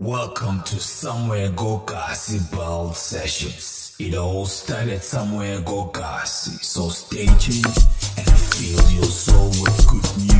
Welcome to Somewhere Go Gokasi Belt Sessions. It all started somewhere Go Gokasi, so stay tuned and fill your soul with good music.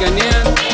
somewhere ko